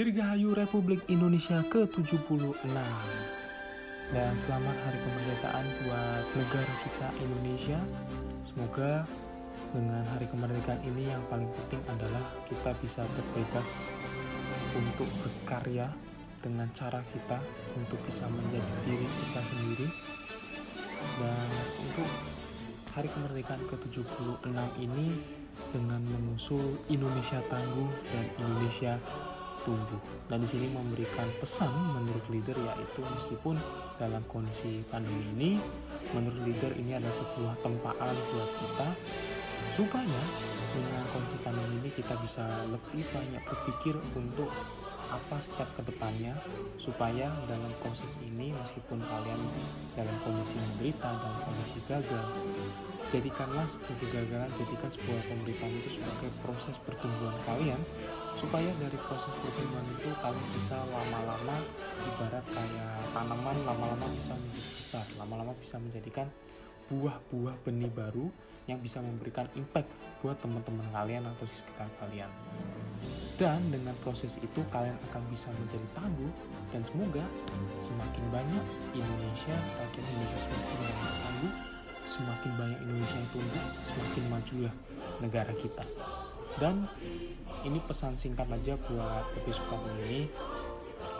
Dirgahayu Republik Indonesia ke-76. Dan selamat hari kemerdekaan buat negara kita Indonesia. Semoga dengan hari kemerdekaan ini yang paling penting adalah kita bisa berbebas untuk berkarya dengan cara kita untuk bisa menjadi diri kita sendiri. Dan untuk hari kemerdekaan ke-76 ini dengan mengusung Indonesia tangguh dan Indonesia tumbuh. Dan di sini memberikan pesan menurut leader yaitu meskipun dalam kondisi pandemi ini, menurut leader ini adalah sebuah tempaan buat kita supaya dengan kondisi pandemi ini kita bisa lebih banyak berpikir untuk apa step ke depannya supaya dalam proses ini meskipun kalian dalam kondisi menderita dalam kondisi gagal jadikanlah sebuah kegagalan jadikan sebuah pemberitaan itu sebagai proses pertumbuhan kalian supaya dari proses pertumbuhan itu kalian bisa lama-lama ibarat kayak tanaman lama-lama bisa menjadi besar lama-lama bisa menjadikan buah-buah benih baru yang bisa memberikan impact buat teman-teman kalian atau sekitar kalian. Dan dengan proses itu kalian akan bisa menjadi tangguh dan semoga semakin banyak Indonesia rakyat Indonesia semakin banyak tangguh semakin banyak Indonesia yang tumbuh majulah negara kita. Dan ini pesan singkat aja buat episode kali ini.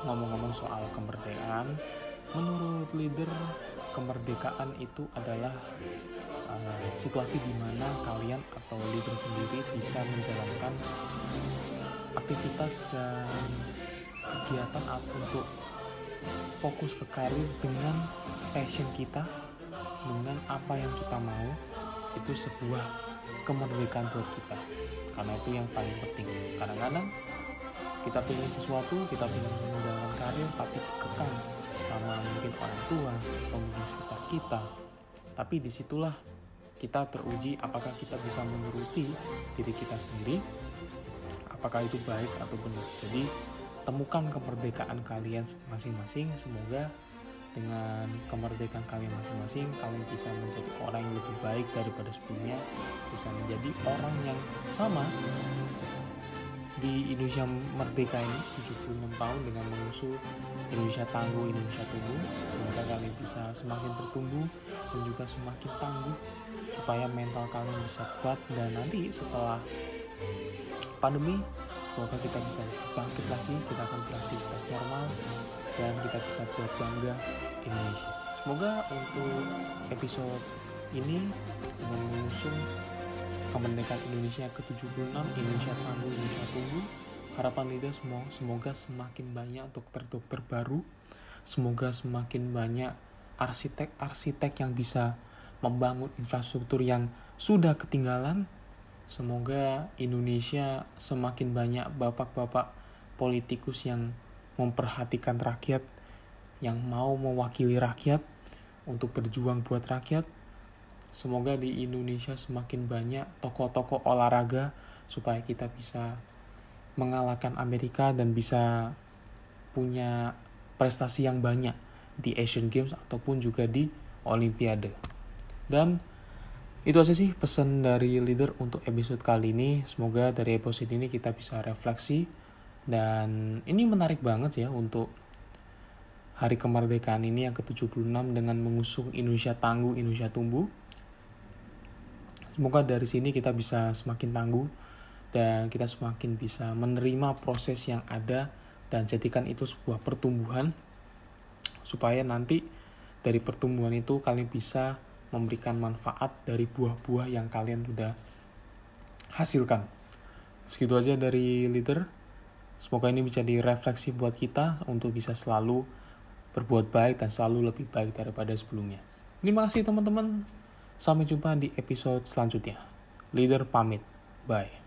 Ngomong-ngomong soal kemerdekaan menurut leader kemerdekaan itu adalah uh, situasi di mana kalian atau leader sendiri bisa menjalankan aktivitas dan kegiatan untuk fokus ke karir dengan passion kita dengan apa yang kita mau itu sebuah kemerdekaan buat kita karena itu yang paling penting kadang-kadang kita pilih sesuatu kita pilih menjalankan karir tapi kekang sama mungkin orang tua atau mungkin sekitar kita tapi di situlah kita teruji apakah kita bisa menuruti diri kita sendiri apakah itu baik atau benar. Jadi temukan kemerdekaan kalian masing-masing. Semoga dengan kemerdekaan kalian masing-masing kalian bisa menjadi orang yang lebih baik daripada sebelumnya bisa menjadi orang yang sama. Di Indonesia Merdeka ini 76 tahun dengan mengusung Indonesia tangguh Indonesia tumbuh semoga kalian bisa semakin bertumbuh dan juga semakin tangguh supaya mental kalian bisa kuat dan nanti setelah pandemi semoga kita bisa bangkit lagi kita akan beraktivitas normal dan kita bisa buat bangga Indonesia. Semoga untuk episode ini dengan mengusung kemerdekaan Indonesia ke-76 Indonesia tangguh Indonesia tumbuh harapan leader semua semoga semakin banyak dokter-dokter baru semoga semakin banyak arsitek-arsitek yang bisa membangun infrastruktur yang sudah ketinggalan. Semoga Indonesia semakin banyak bapak-bapak politikus yang memperhatikan rakyat, yang mau mewakili rakyat untuk berjuang buat rakyat. Semoga di Indonesia semakin banyak tokoh-tokoh olahraga supaya kita bisa mengalahkan Amerika dan bisa punya prestasi yang banyak di Asian Games ataupun juga di Olimpiade. Dan itu aja sih pesan dari leader untuk episode kali ini. Semoga dari episode ini kita bisa refleksi dan ini menarik banget ya untuk hari kemerdekaan ini yang ke-76 dengan mengusung Indonesia tangguh, Indonesia tumbuh. Semoga dari sini kita bisa semakin tangguh dan kita semakin bisa menerima proses yang ada dan jadikan itu sebuah pertumbuhan supaya nanti dari pertumbuhan itu kalian bisa memberikan manfaat dari buah-buah yang kalian sudah hasilkan. Segitu aja dari leader. Semoga ini bisa direfleksi buat kita untuk bisa selalu berbuat baik dan selalu lebih baik daripada sebelumnya. Terima kasih teman-teman. Sampai jumpa di episode selanjutnya. Leader pamit. Bye.